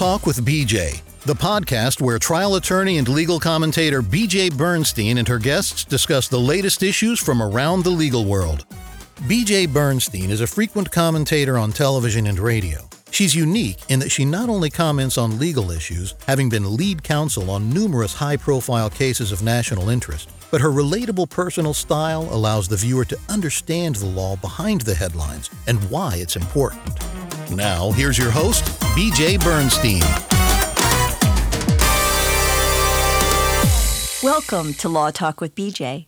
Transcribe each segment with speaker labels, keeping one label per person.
Speaker 1: Talk with BJ, the podcast where trial attorney and legal commentator BJ Bernstein and her guests discuss the latest issues from around the legal world. BJ Bernstein is a frequent commentator on television and radio. She's unique in that she not only comments on legal issues, having been lead counsel on numerous high profile cases of national interest, but her relatable personal style allows the viewer to understand the law behind the headlines and why it's important. Now, here's your host, BJ Bernstein.
Speaker 2: Welcome to Law Talk with BJ.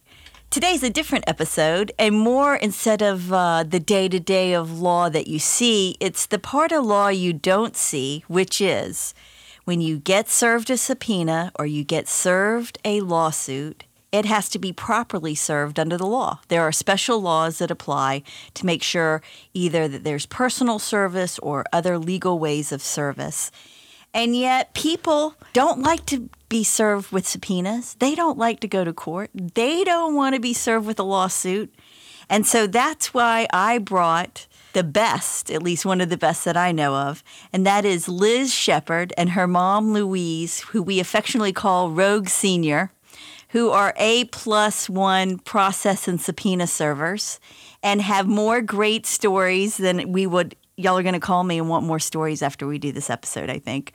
Speaker 2: Today's a different episode, and more instead of uh, the day to day of law that you see, it's the part of law you don't see, which is when you get served a subpoena or you get served a lawsuit, it has to be properly served under the law. There are special laws that apply to make sure either that there's personal service or other legal ways of service. And yet, people don't like to be served with subpoenas. They don't like to go to court. They don't want to be served with a lawsuit. And so that's why I brought the best, at least one of the best that I know of, and that is Liz Shepard and her mom Louise, who we affectionately call Rogue Senior, who are A plus one process and subpoena servers and have more great stories than we would y'all are going to call me and want more stories after we do this episode, I think.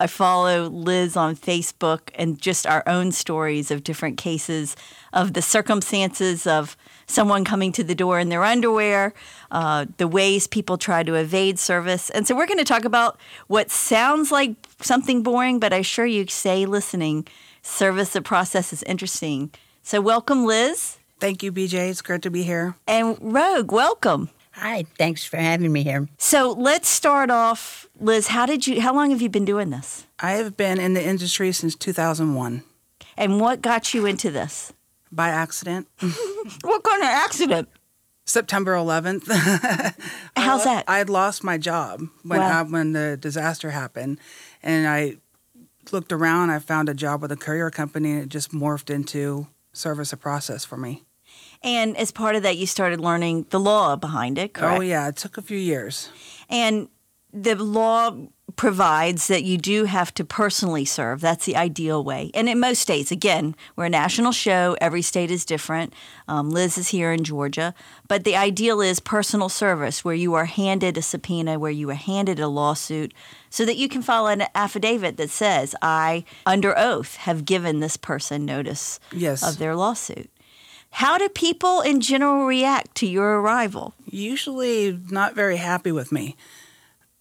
Speaker 2: I follow Liz on Facebook and just our own stories of different cases of the circumstances of someone coming to the door in their underwear, uh, the ways people try to evade service. And so we're going to talk about what sounds like something boring, but I assure you, stay listening. Service the process is interesting. So welcome, Liz.
Speaker 3: Thank you, BJ. It's great to be here.
Speaker 2: And Rogue, welcome.
Speaker 4: Hi, thanks for having me here.
Speaker 2: So let's start off, Liz. How did you? How long have you been doing this?
Speaker 3: I have been in the industry since 2001.
Speaker 2: And what got you into this?
Speaker 3: By accident.
Speaker 2: what kind of accident?
Speaker 3: September 11th.
Speaker 2: How's that?
Speaker 3: I had lost my job when
Speaker 2: Wow.
Speaker 3: I, when the disaster happened, and I looked around. I found a job with a courier company, and it just morphed into service a process for me.
Speaker 2: And as part of that, you started learning the law behind it, oh, correct?
Speaker 3: Oh yeah, it took a few years.
Speaker 2: And the law provides that you do have to personally serve. That's the ideal way. And in most states, again, we're a national show. Every state is different. Um, Liz is here in Georgia. But the ideal is personal service, where you are handed a subpoena, where you are handed a lawsuit, so that you can file an affidavit that says, I, under oath, have given this person notice
Speaker 3: Yes.
Speaker 2: of their lawsuit. How do people in general react to your arrival?
Speaker 3: usually not very happy with me.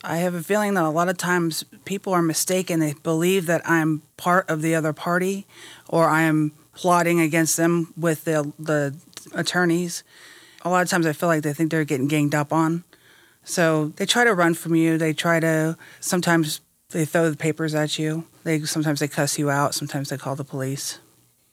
Speaker 3: I have a feeling that a lot of times people are mistaken. They believe that I'm part of the other party or I'm plotting against them with the, the attorneys. A lot of times I feel like they think they're getting ganged up on. So they try to run from you. They try to, sometimes they throw the papers at you. They Sometimes they cuss you out. Sometimes they call the police.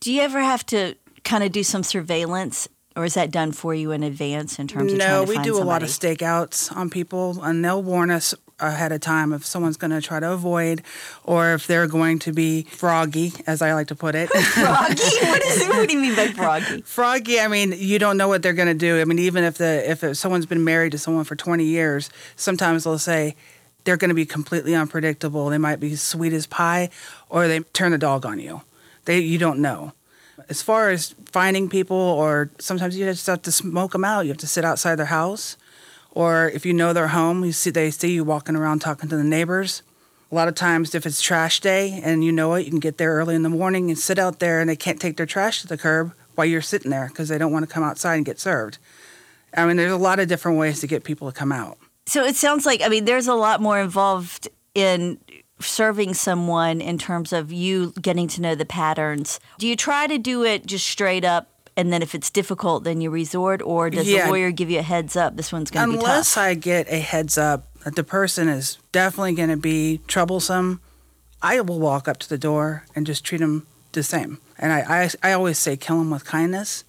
Speaker 2: Do you ever have to kind of do some surveillance, or is that done for you in advance in terms of
Speaker 3: No, we do a lot of
Speaker 2: somebody?
Speaker 3: stakeouts on people, and they'll warn us ahead of time if someone's going to try to avoid, or if they're going to be froggy, as I like to put it.
Speaker 2: froggy? What is it? What do you mean by froggy?
Speaker 3: froggy. I mean, you don't know what they're going to do. I mean, even if the if someone's been married to someone for twenty years, sometimes they'll say they're going to be completely unpredictable. They might be sweet as pie, or they turn the dog on you. They you don't know. As far as finding people, or sometimes you just have to smoke them out. You have to sit outside their house, or if you know their home, you see they see you walking around talking to the neighbors. A lot of times, if it's trash day and you know it, you can get there early in the morning and sit out there, and they can't take their trash to the curb while you're sitting there because they don't want to come outside and get served. I mean, there's a lot of different ways to get people to come out.
Speaker 2: So it sounds like I mean, there's a lot more involved in serving someone in terms of you getting to know the patterns. Do you try to do it just straight up? And then if it's difficult, then you resort, or does
Speaker 3: Yeah.
Speaker 2: the lawyer give you a heads up? This one's going to be
Speaker 3: Unless. I get a heads up that the person is definitely going to be troublesome, I will walk up to the door and just treat them the same. And I, I, I always say, kill them with kindness.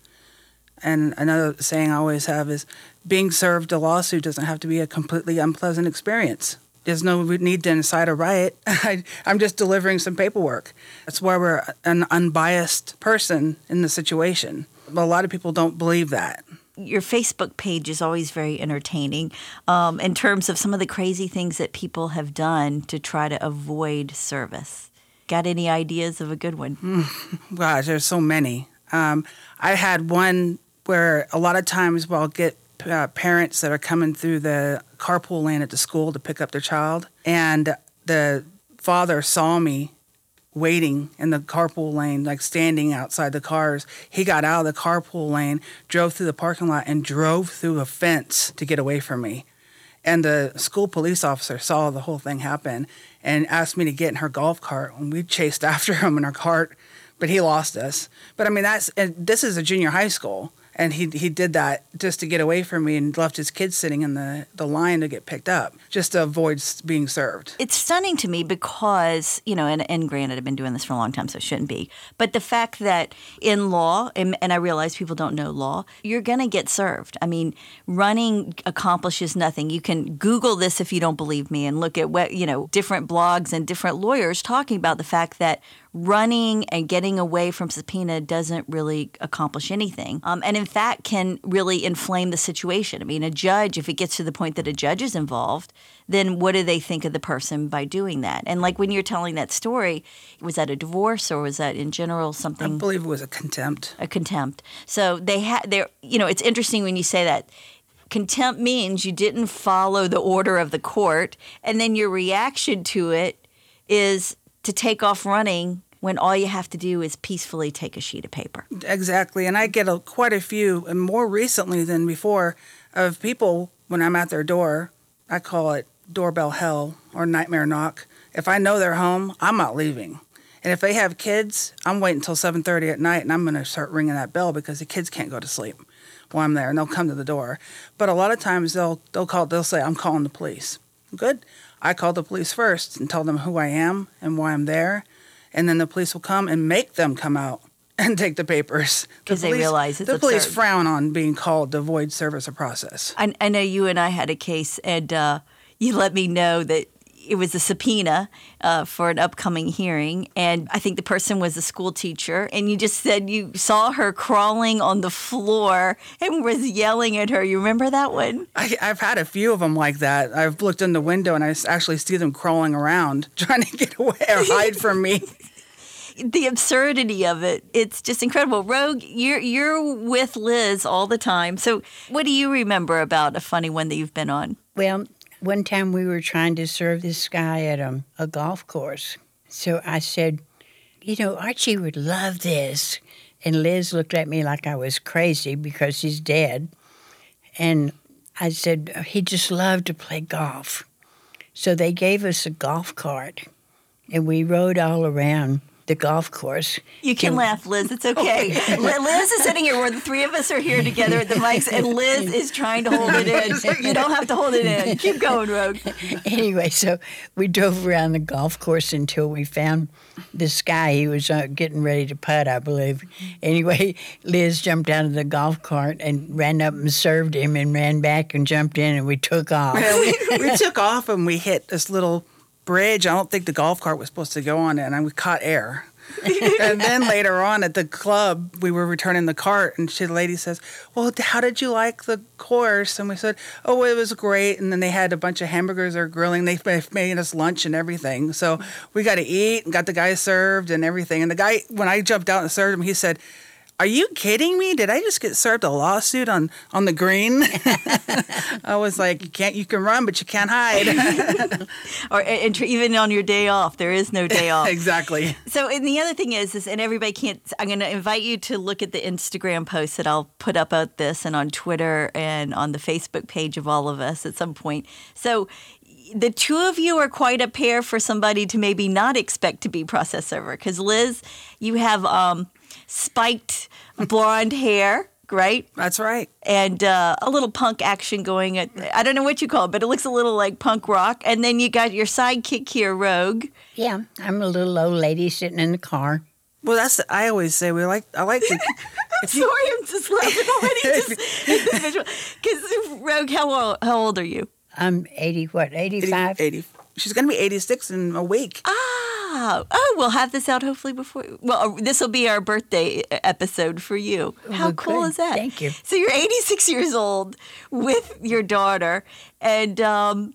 Speaker 3: And another saying I always have is, being served a lawsuit doesn't have to be a completely unpleasant experience. There's no need to incite a riot. I, I'm just delivering some paperwork. That's why we're an unbiased person in the situation. But a lot of people don't believe that.
Speaker 2: your Facebook page is always very entertaining um, in terms of some of the crazy things that people have done to try to avoid service. Got any ideas of a good one?
Speaker 3: Gosh, there's so many. Um, I had one where a lot of times we'll get uh, parents that are coming through the carpool lane at the school to pick up their child, and the father saw me waiting in the carpool lane, like standing outside the cars. He got out of the carpool lane, drove through the parking lot, and drove through a fence to get away from me. And the school police officer saw the whole thing happen and asked me to get in her golf cart. And we chased after him in our cart, but he lost us. But I mean, that's this is a junior high school and he he did that just to get away from me and left his kids sitting in the the line to get picked up just to avoid being served.
Speaker 2: It's stunning to me because, you know, and, and granted, I've been doing this for a long time, so it shouldn't be. But the fact that in law, and, and I realize people don't know law, you're to get served. I mean, running accomplishes nothing. You can Google this if you don't believe me and look at what, you know, different blogs and different lawyers talking about the fact that running and getting away from subpoena doesn't really accomplish anything. Um, and in fact, can really inflame the situation. I mean, a judge, if it gets to the point that a judge is involved, then what do they think of the person by doing that? And like when you're telling that story, was that a divorce or was that in general something?
Speaker 3: I believe it was a contempt.
Speaker 2: a contempt. So they had there. You know, it's interesting when you say that. Contempt means you didn't follow the order of the court, and then your reaction to it is to take off running when all you have to do is peacefully take a sheet of paper.
Speaker 3: Exactly, and I get a, quite a few, and more recently than before, of people when I'm at their door. I call it doorbell hell or nightmare knock. If I know they're home, I'm not leaving. And if they have kids, I'm waiting until 7:30 at night, and I'm going to start ringing that bell because the kids can't go to sleep while I'm there, and they'll come to the door. But a lot of times they'll they'll call they'll say I'm calling the police. Good. I call the police first and tell them who I am and why I'm there, and then the police will come and make them come out and take the papers The
Speaker 2: 'Cause they realize it's
Speaker 3: the police frown on being called to void service or process.
Speaker 2: I, I know you and I had a case, and uh, you let me know that it was a subpoena uh, for an upcoming hearing, and I think the person was a school teacher, and you just said you saw her crawling on the floor and was yelling at her. You remember that one?
Speaker 3: I, I've had a few of them like that. I've looked in the window and I actually see them crawling around trying to get away or hide from me.
Speaker 2: the absurdity of it it's just incredible rogue you're you're with liz all the time so what do you remember about a funny one that you've been on
Speaker 4: Well, one time we were trying to serve this guy at a, a golf course. So I said, You know, Archie would love this. And Liz looked at me like I was crazy because he's dead. And I said, uh, He just loved to play golf. So they gave us a golf cart and we rode all around the golf course.
Speaker 2: you can laugh liz it's okay Li- liz is sitting here where the three of us are here together at the mics and liz is trying to hold it in you don't have to hold it in keep going rogue
Speaker 4: anyway, so we drove around the golf course until we found this guy. He was uh, getting ready to putt, I believe. Anyway, Liz jumped out of the golf cart and ran up and served him and ran back and jumped in and we took off.
Speaker 3: Yeah, we, we took off and we hit this little bridge. I don't think the golf cart was supposed to go on it, and we caught air. and then later on at the club, we were returning the cart, and she, the lady says, "Well, how did you like the course?" And we said, "Oh, it was great." And then they had a bunch of hamburgers or grilling. They made us lunch and everything, so we got to eat and got the guy served and everything. And the guy, when I jumped out and served him, he said. Are you kidding me? Did I just get served a lawsuit on, on the green? I was like, you can't, you can run, but you can't hide.
Speaker 2: or and even on your day off there is no day off
Speaker 3: exactly.
Speaker 2: So, and the other thing is, is and everybody can't. I'm going to invite you to look at the Instagram post that I'll put up about this, and on Twitter and on the Facebook page of all of us at some point. So, the two of you are quite a pair for somebody to maybe not expect to be process server. Because Liz, you have um, spiked blonde hair, right?
Speaker 3: That's right.
Speaker 2: and uh, a little punk action going. At, I don't know what you call it, but it looks a little like punk rock. And then you got your sidekick here, Rogue.
Speaker 4: yeah, I'm a little old lady sitting in the car.
Speaker 3: Well, that's I always say we like. I like the. if you,
Speaker 2: Sorry, I'm just laughing already. Because Rogue, how old, how old are you?
Speaker 4: I'm 80, what, 85?
Speaker 3: 80, she's gonna be eighty six in a week.
Speaker 2: Ah, Wow. Oh, we'll have this out hopefully before. Well, uh, this will be our birthday uh, episode for you. How
Speaker 4: Well,
Speaker 2: cool
Speaker 4: good.
Speaker 2: is that?
Speaker 4: Thank you.
Speaker 2: So you're 86 years old with your daughter, and um,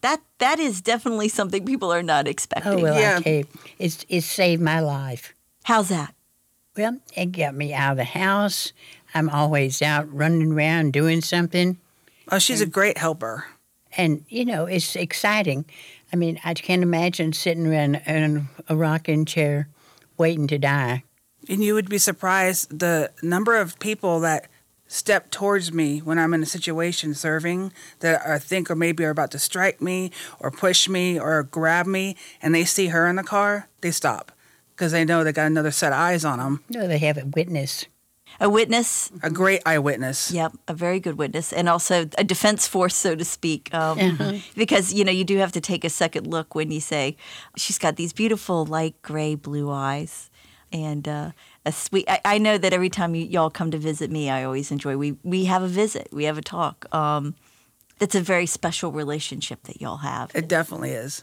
Speaker 2: that that is definitely something people are not expecting.
Speaker 4: Oh well,
Speaker 3: Yeah.
Speaker 4: I tell you, it's it saved my life.
Speaker 2: How's that?
Speaker 4: Well, it got me out of the house. I'm always out running around doing something,
Speaker 3: Oh, she's a great helper.
Speaker 4: And you know it's exciting. I mean, I can't imagine sitting around in a rocking chair waiting to die.
Speaker 3: And you would be surprised the number of people that step towards me when I'm in a situation serving that I think or maybe are about to strike me or push me or grab me, and they see her in the car, they stop because they know they got another set of eyes on them.
Speaker 4: No, they have a witness.
Speaker 2: A witness
Speaker 3: A great eyewitness.
Speaker 2: Yep, a very good witness, and also a defense force, so to speak. Um, Because you know you do have to take a second look when you say she's got these beautiful light gray blue eyes, and uh, a sweet. I, I know that every time you, y'all come to visit me, I always enjoy. We we have a visit, we have a talk. Um, it's a very special relationship that y'all have,
Speaker 3: It definitely is.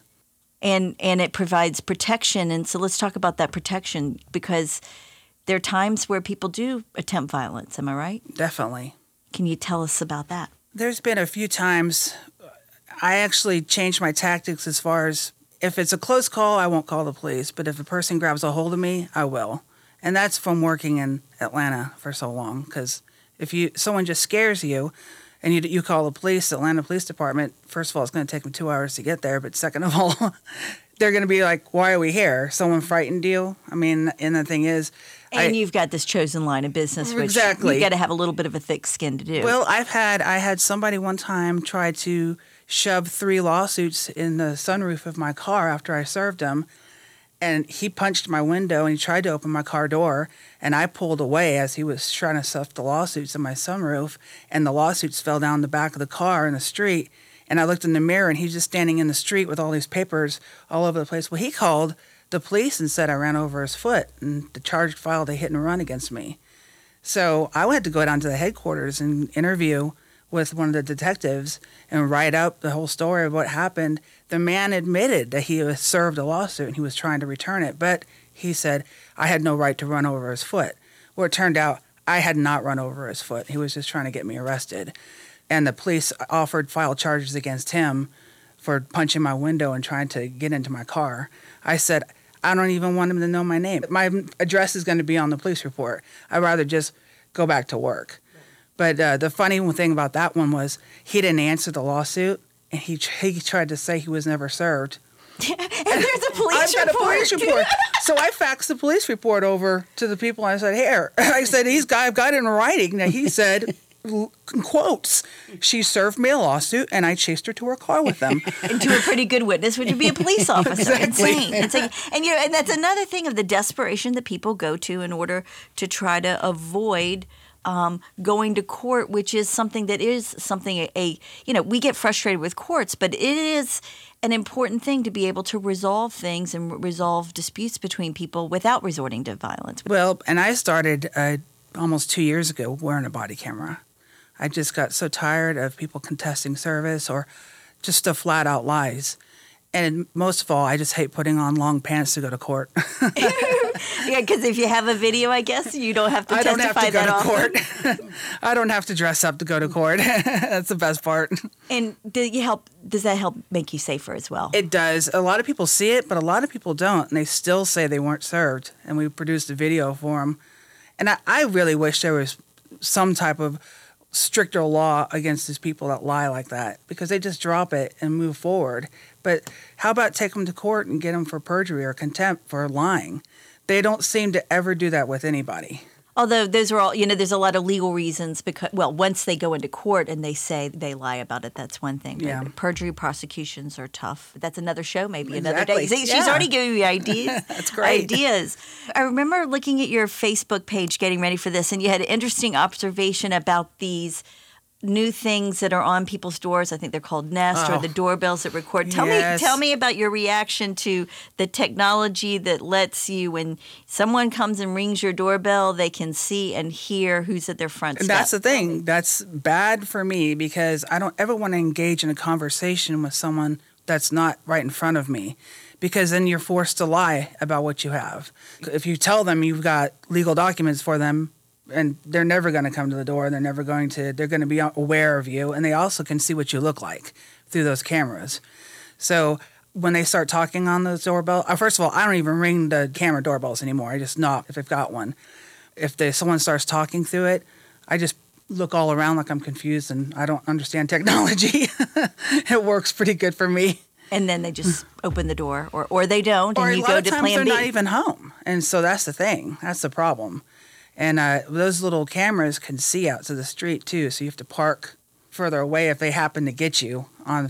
Speaker 2: and and it provides protection. And so let's talk about that protection because there are times where people do attempt violence. Am I right?
Speaker 3: Definitely.
Speaker 2: Can you tell us about that?
Speaker 3: There's been a few times uh, I actually changed my tactics as far as if it's a close call, I won't call the police, but if a person grabs a hold of me, I will. And that's from working in Atlanta for so long because if you someone just scares you and you you call the police, the Atlanta Police Department, first of all, it's going to take them 2 hours to get there, but second of all, they're going to be like, "Why are we here? Someone frightened you?" I mean, and the thing is,
Speaker 2: And
Speaker 3: I-
Speaker 2: you've got this chosen line of business, which
Speaker 3: Exactly.
Speaker 2: you got to have a little bit of a thick skin to do.
Speaker 3: Well, I've had I had somebody one time try to shove three lawsuits in the sunroof of my car after I served him, and he punched my window and he tried to open my car door, and I pulled away as he was trying to stuff the lawsuits in my sunroof, and the lawsuits fell down the back of the car in the street. And I looked in the mirror, and he's just standing in the street with all these papers all over the place. Well, he called the police and said I ran over his foot, and the charge filed a hit and run against me. So I had to go down to the headquarters and interview with one of the detectives and write up the whole story of what happened. The man admitted that he had served a lawsuit and he was trying to return it, but he said, I had no right to run over his foot. Well, it turned out I had not run over his foot. He was just trying to get me arrested. And the police offered file charges against him for punching my window and trying to get into my car. I said, I don't even want him to know my name. My address is going to be on the police report. I'd rather just go back to work. But uh, the funny thing about that one was he didn't answer the lawsuit, and he he tried to say he was never served.
Speaker 2: and there's a police
Speaker 3: I've got
Speaker 2: report.
Speaker 3: a police report. so I faxed the police report over to the people. And I said, "Here," I said, "He's got I've got it in writing Now he said." Quotes. She served me a lawsuit, and I chased her to her car with them.
Speaker 2: and to a pretty good witness, which would be a police officer. Insane. Insane. And you know, and that's another thing of the desperation that people go to in order to try to avoid um, going to court, which is something that is something a, a you know we get frustrated with courts, but it is an important thing to be able to resolve things and resolve disputes between people without resorting to violence.
Speaker 3: Well, and I started uh, almost two years ago wearing a body camera. I just got so tired of people contesting service or just the flat out lies. And most of all, I just hate putting on long pants to go to court.
Speaker 2: Yeah, because if you have a video, I guess you don't have to
Speaker 3: I don't have to go to
Speaker 2: often.
Speaker 3: court. I don't have to dress up to go to court. That's the best part.
Speaker 2: And do you help? Does that help make you safer as well?
Speaker 3: It does. A lot of people see it, but a lot of people don't, and they still say they weren't served. And we produced a video for them. And I, I really wish there was some type of stricter law against these people that lie like that because they just drop it and move forward. But how about take them to court and get them for perjury or contempt for lying? They don't seem to ever do that with anybody.
Speaker 2: Although those are all, you know, there's a lot of legal reasons because, well, once they go into court and they say they lie about it, that's one thing.
Speaker 3: Yeah.
Speaker 2: perjury prosecutions are tough. That's another show, maybe another day. See, She's already giving me ideas.
Speaker 3: That's great.
Speaker 2: Ideas. I remember looking at your Facebook page, getting ready for this, and you had an interesting observation about these new things that are on people's doors. I think they're called Nest or
Speaker 3: Oh.
Speaker 2: the doorbells that record. Tell
Speaker 3: Yes.
Speaker 2: me, tell me about your reaction to the technology that lets you, when someone comes and rings your doorbell, they can see and hear who's at their front
Speaker 3: And
Speaker 2: step.
Speaker 3: that's the thing. That's bad for me because I don't ever want to engage in a conversation with someone that's not right in front of me. because then you're forced to lie about what you have. If you tell them you've got legal documents for them, and they're never going to come to the door, and they're never going to, they're going to be aware of you, and they also can see what you look like through those cameras. So when they start talking on the doorbell, uh, first of all, I don't even ring the camera doorbells anymore. I just knock if I've got one. If they, someone starts talking through it, I just look all around like I'm confused and I don't understand technology. it works pretty good for me.
Speaker 2: And then they just open the door, or or they don't,
Speaker 3: Or
Speaker 2: and
Speaker 3: a
Speaker 2: you
Speaker 3: lot
Speaker 2: go
Speaker 3: of
Speaker 2: to
Speaker 3: times
Speaker 2: Plan
Speaker 3: they're not even home, and so that's the thing. That's the problem. And uh, those little cameras can see out to the street too, so you have to park further away if they happen to get you on.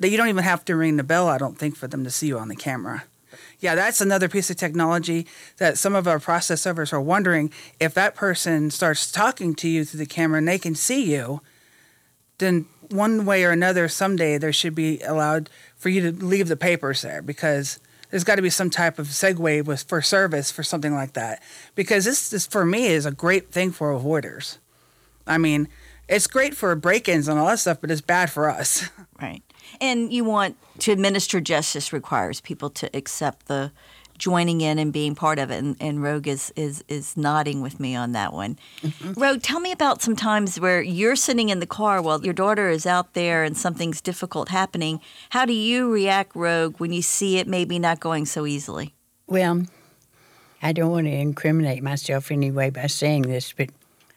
Speaker 3: You don't even have to ring the bell. I don't think for them to see you on the camera. Yeah, that's another piece of technology that some of our process servers are wondering if that person starts talking to you through the camera and they can see you, then one way or another, someday there should be allowed for you to leave the papers there because there's got to be some type of segue with for service for something like that. Because this, this for me is a great thing for avoiders. I mean, it's great for break-ins and all that stuff, but it's bad for us.
Speaker 2: Right. And you want to administer justice requires people to accept the joining in and being part of it. And, and Rogue is, is, is nodding with me on that one. Mm-hmm. Rogue, tell me about some times where you're sitting in the car while your daughter is out there and something's difficult happening. How do you react, Rogue, when you see it maybe not going so easily?
Speaker 4: Well, I don't want to incriminate myself anyway by saying this, but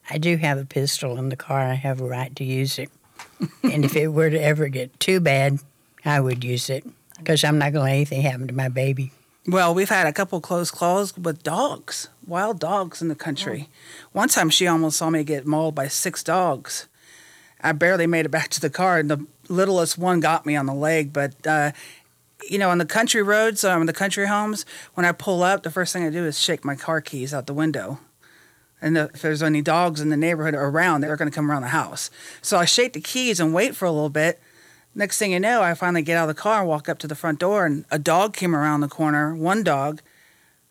Speaker 4: I do have a pistol in the car. I have a right to use it. and if it were to ever get too bad, I would use it because I'm not going to let anything happen to my baby.
Speaker 3: Well, we've had a couple close calls with dogs, wild dogs in the country. One time she almost saw me get mauled by six dogs. I barely made it back to the car, and the littlest one got me on the leg. But, uh, you know, on the country roads, um, the country homes, when I pull up, the first thing I do is shake my car keys out the window. And the, if there's any dogs in the neighborhood or around, they're going to come around the house. So I shake the keys and wait for a little bit. Next thing you know, I finally get out of the car and walk up to the front door, and a dog came around the corner, one dog.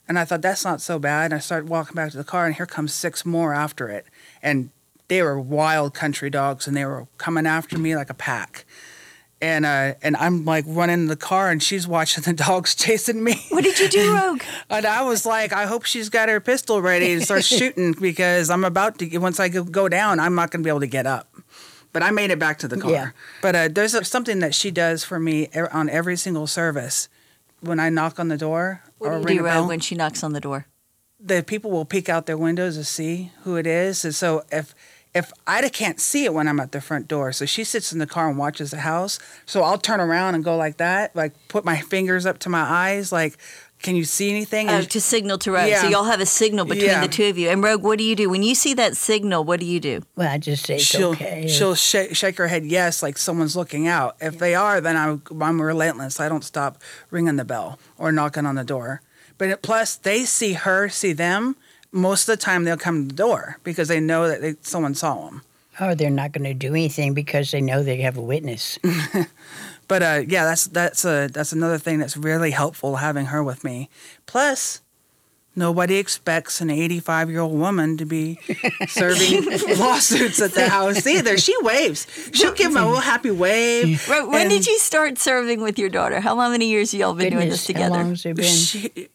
Speaker 3: And I thought, that's not so bad. And I started walking back to the car, and here comes six more after it. And they were wild country dogs, and they were coming after me like a pack. And uh, and I'm like running in the car, and she's watching the dogs chasing me.
Speaker 2: What did you do, Rogue?
Speaker 3: And I was like, I hope she's got her pistol ready to start shooting because I'm about to. Once I go down, I'm not going to be able to get up. But I made it back to the car.
Speaker 4: Yeah.
Speaker 3: But uh, there's a, something that she does for me on every single service. When I knock on the door
Speaker 2: What
Speaker 3: or
Speaker 2: do
Speaker 3: ring
Speaker 2: you
Speaker 3: a
Speaker 2: do,
Speaker 3: bell,
Speaker 2: Rogue, when she knocks on the door?
Speaker 3: the people will peek out their windows to see who it is. And so if if I can't see it when I'm at the front door, so she sits in the car and watches the house. So I'll turn around and go like that, like put my fingers up to my eyes, like, can you see anything?
Speaker 2: Oh,
Speaker 3: And
Speaker 2: to signal to Rogue. So
Speaker 3: Yeah.
Speaker 2: y'all have a signal between
Speaker 3: Yeah.
Speaker 2: the two of you. And Rogue, what do you do? When you see that signal, what do you do?
Speaker 4: Well, I just say it's
Speaker 3: she'll
Speaker 4: okay.
Speaker 3: she'll shake, shake her head yes, like someone's looking out. If they are, then I'm I'm relentless. I don't stop ringing the bell or knocking on the door. But it, plus, they see her, see them. Most of the time, they'll come to the door because they know that they, someone saw them.
Speaker 4: oh, they're not going to do anything because they know they have a witness.
Speaker 3: But uh, yeah, that's that's a that's another thing that's really helpful having her with me. Plus, nobody expects an 85 year old woman to be serving lawsuits at the house either. She waves. She'll give them a little happy wave.
Speaker 2: Rogue, when
Speaker 3: and
Speaker 2: did you start serving with your daughter? How many years have y'all been doing this
Speaker 4: Goodness, how
Speaker 2: together?
Speaker 4: long has it been?
Speaker 3: She,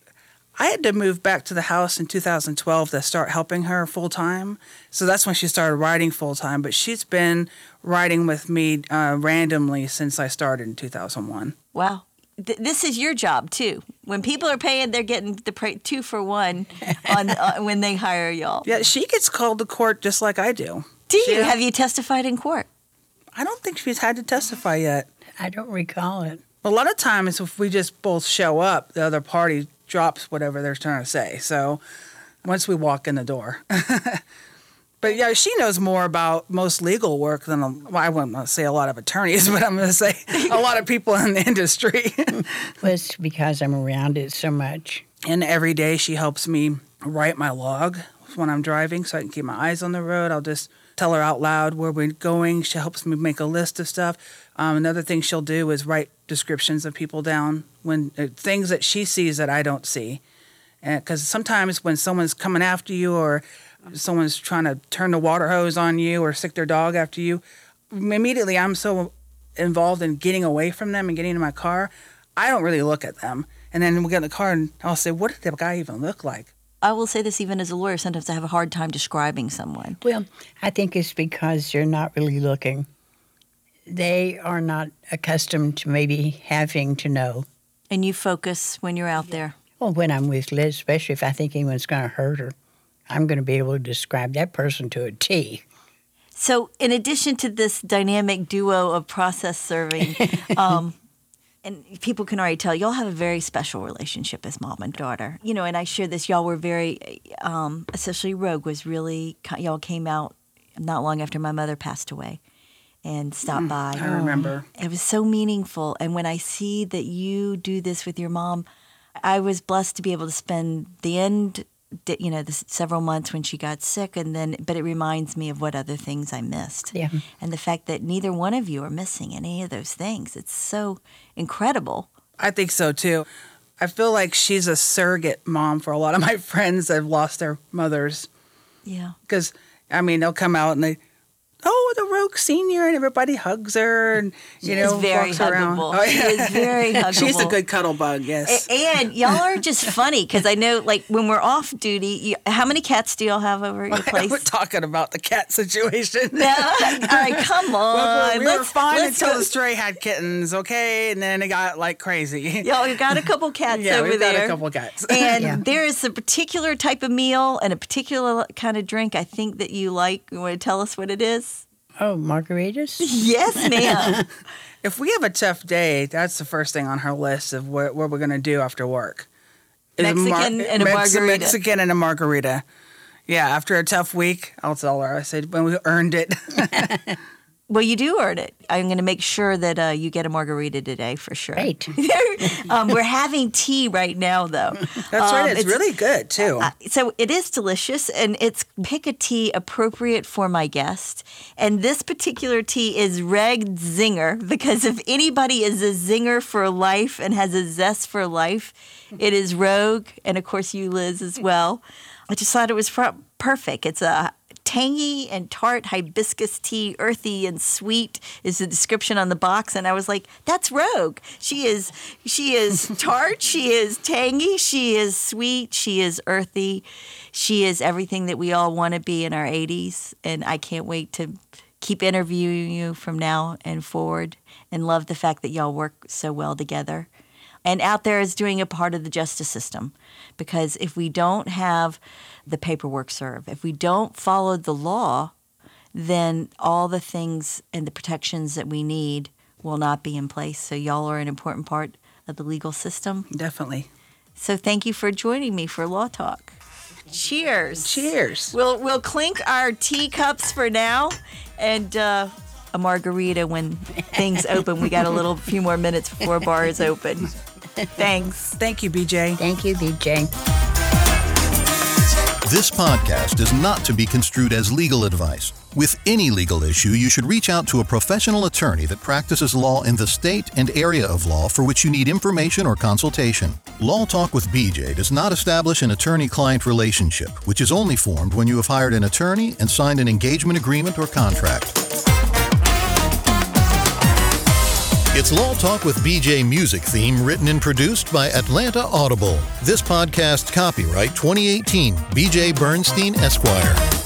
Speaker 3: I had to move back to the house in 2012 to start helping her full time. So that's when she started writing full time. But she's been writing with me uh, randomly since I started in 2001.
Speaker 2: Wow. Th- this is your job too. When people are paying, they're getting the pra- two for one on uh, when they hire y'all.
Speaker 3: Yeah, she gets called to court just like I do.
Speaker 2: Do you?
Speaker 3: Yeah.
Speaker 2: Have you testified in court?
Speaker 3: I don't think she's had to testify yet.
Speaker 4: I don't recall it.
Speaker 3: A lot of times, if we just both show up, the other party drops whatever they're trying to say. So once we walk in the door. but yeah, she knows more about most legal work than, a, well, I wouldn't want to say a lot of attorneys, but I'm going to say a lot of people in the industry.
Speaker 4: Well, it's because I'm around it so much.
Speaker 3: and every day she helps me write my log when I'm driving so I can keep my eyes on the road. I'll just tell her out loud where we're going. She helps me make a list of stuff. Um, another thing she'll do is write descriptions of people down when uh, things that she sees that I don't see. Because sometimes when someone's coming after you or someone's trying to turn the water hose on you or sick their dog after you, immediately I'm so involved in getting away from them and getting in my car, I don't really look at them. And then we get in the car and I'll say, what did that guy even look like?
Speaker 2: I will say this even as a lawyer, sometimes I have a hard time describing someone.
Speaker 4: Well, I think it's because you're not really looking. They are not accustomed to maybe having to know.
Speaker 2: And you focus when you're out there.
Speaker 4: Well, when I'm with Liz, especially if I think anyone's going to hurt her, I'm going to be able to describe that person to a T.
Speaker 2: So, in addition to this dynamic duo of process serving, um, and people can already tell y'all have a very special relationship as mom and daughter. You know, and I share this. Y'all were very, um, especially Rogue was really. Y'all came out not long after my mother passed away, and stopped by.
Speaker 3: I remember.
Speaker 2: It was so meaningful. And when I see that you do this with your mom, I was blessed to be able to spend the end, you know, the several months when she got sick, and then, but it reminds me of what other things I missed.
Speaker 4: Yeah.
Speaker 2: And the fact that neither one of you are missing any of those things. It's so incredible.
Speaker 3: I think so too. I feel like she's a surrogate mom for a lot of my friends that have lost their mothers.
Speaker 2: Yeah.
Speaker 3: Because, I mean, they'll come out and they, oh, the Rogue Senior, and everybody hugs her, and you
Speaker 2: She
Speaker 3: know, walks around.
Speaker 2: huggable.
Speaker 3: Oh,
Speaker 2: She is very huggable.
Speaker 3: She's a good cuddle bug. Yes.
Speaker 2: And y'all are just funny because I know, like, when we're off duty, you, how many cats do y'all have over at your place?
Speaker 3: We're talking about the cat situation.
Speaker 2: Yeah. All right, come on.
Speaker 3: Well, we were
Speaker 2: let's,
Speaker 3: fine
Speaker 2: let's
Speaker 3: until
Speaker 2: go.
Speaker 3: the stray had kittens, okay, and then it got like crazy.
Speaker 2: Y'all you got a couple cats
Speaker 3: Yeah,
Speaker 2: over
Speaker 3: we've got a couple cats.
Speaker 2: And
Speaker 4: Yeah.
Speaker 2: there is a particular type of meal and a particular kind of drink I think that you like. You want to tell us what it is?
Speaker 4: Oh, margaritas?
Speaker 2: Yes, ma'am.
Speaker 3: If we have a tough day, that's the first thing on her list of what, what we're going to do after work. Is
Speaker 2: Mexican and a
Speaker 3: Mex-
Speaker 2: margarita.
Speaker 3: Mexican and a margarita. Yeah, after a tough week, I'll tell her. I said when we earned it.
Speaker 2: well, you do earn it. I'm going to make sure that uh, you get a margarita today for sure.
Speaker 4: Great.
Speaker 2: um, we're having tea right now, though.
Speaker 3: That's
Speaker 2: Um,
Speaker 3: right. It's, really good too.
Speaker 2: Uh, so it is delicious and it's pick a tea appropriate for my guest and this particular tea is red zinger because if anybody is a zinger for life and has a zest for life it is rogue and of course you liz as well i just thought it was fr- perfect it's a tangy and tart hibiscus tea earthy and sweet is the description on the box. And i was like that's rogue. She is she is tart she is tangy she is sweet she is earthy. She is everything that we all want to be in our 80s and i can't wait to keep interviewing you from now and forward and love the fact that y'all work so well together and out there is doing a part of the justice system because if we don't have the paperwork served if we don't follow the law then all the things and the protections that we need will not be in place so y'all are an important part of the legal system
Speaker 3: Definitely.
Speaker 2: so thank you for joining me for law talk cheers
Speaker 3: Cheers.
Speaker 2: we'll we'll clink our teacups for now and uh a margarita when things open. We got a little few more minutes before bars open. Thanks.
Speaker 3: Thank you, BJ.
Speaker 4: Thank you, BJ.
Speaker 1: This podcast is not to be construed as legal advice. With any legal issue, you should reach out to a professional attorney that practices law in the state and area of law for which you need information or consultation. Law Talk with BJ does not establish an attorney client relationship, which is only formed when you have hired an attorney and signed an engagement agreement or contract. It's Law Talk with BJ music theme written and produced by Atlanta Audible. This podcast copyright 2018 BJ Bernstein Esquire.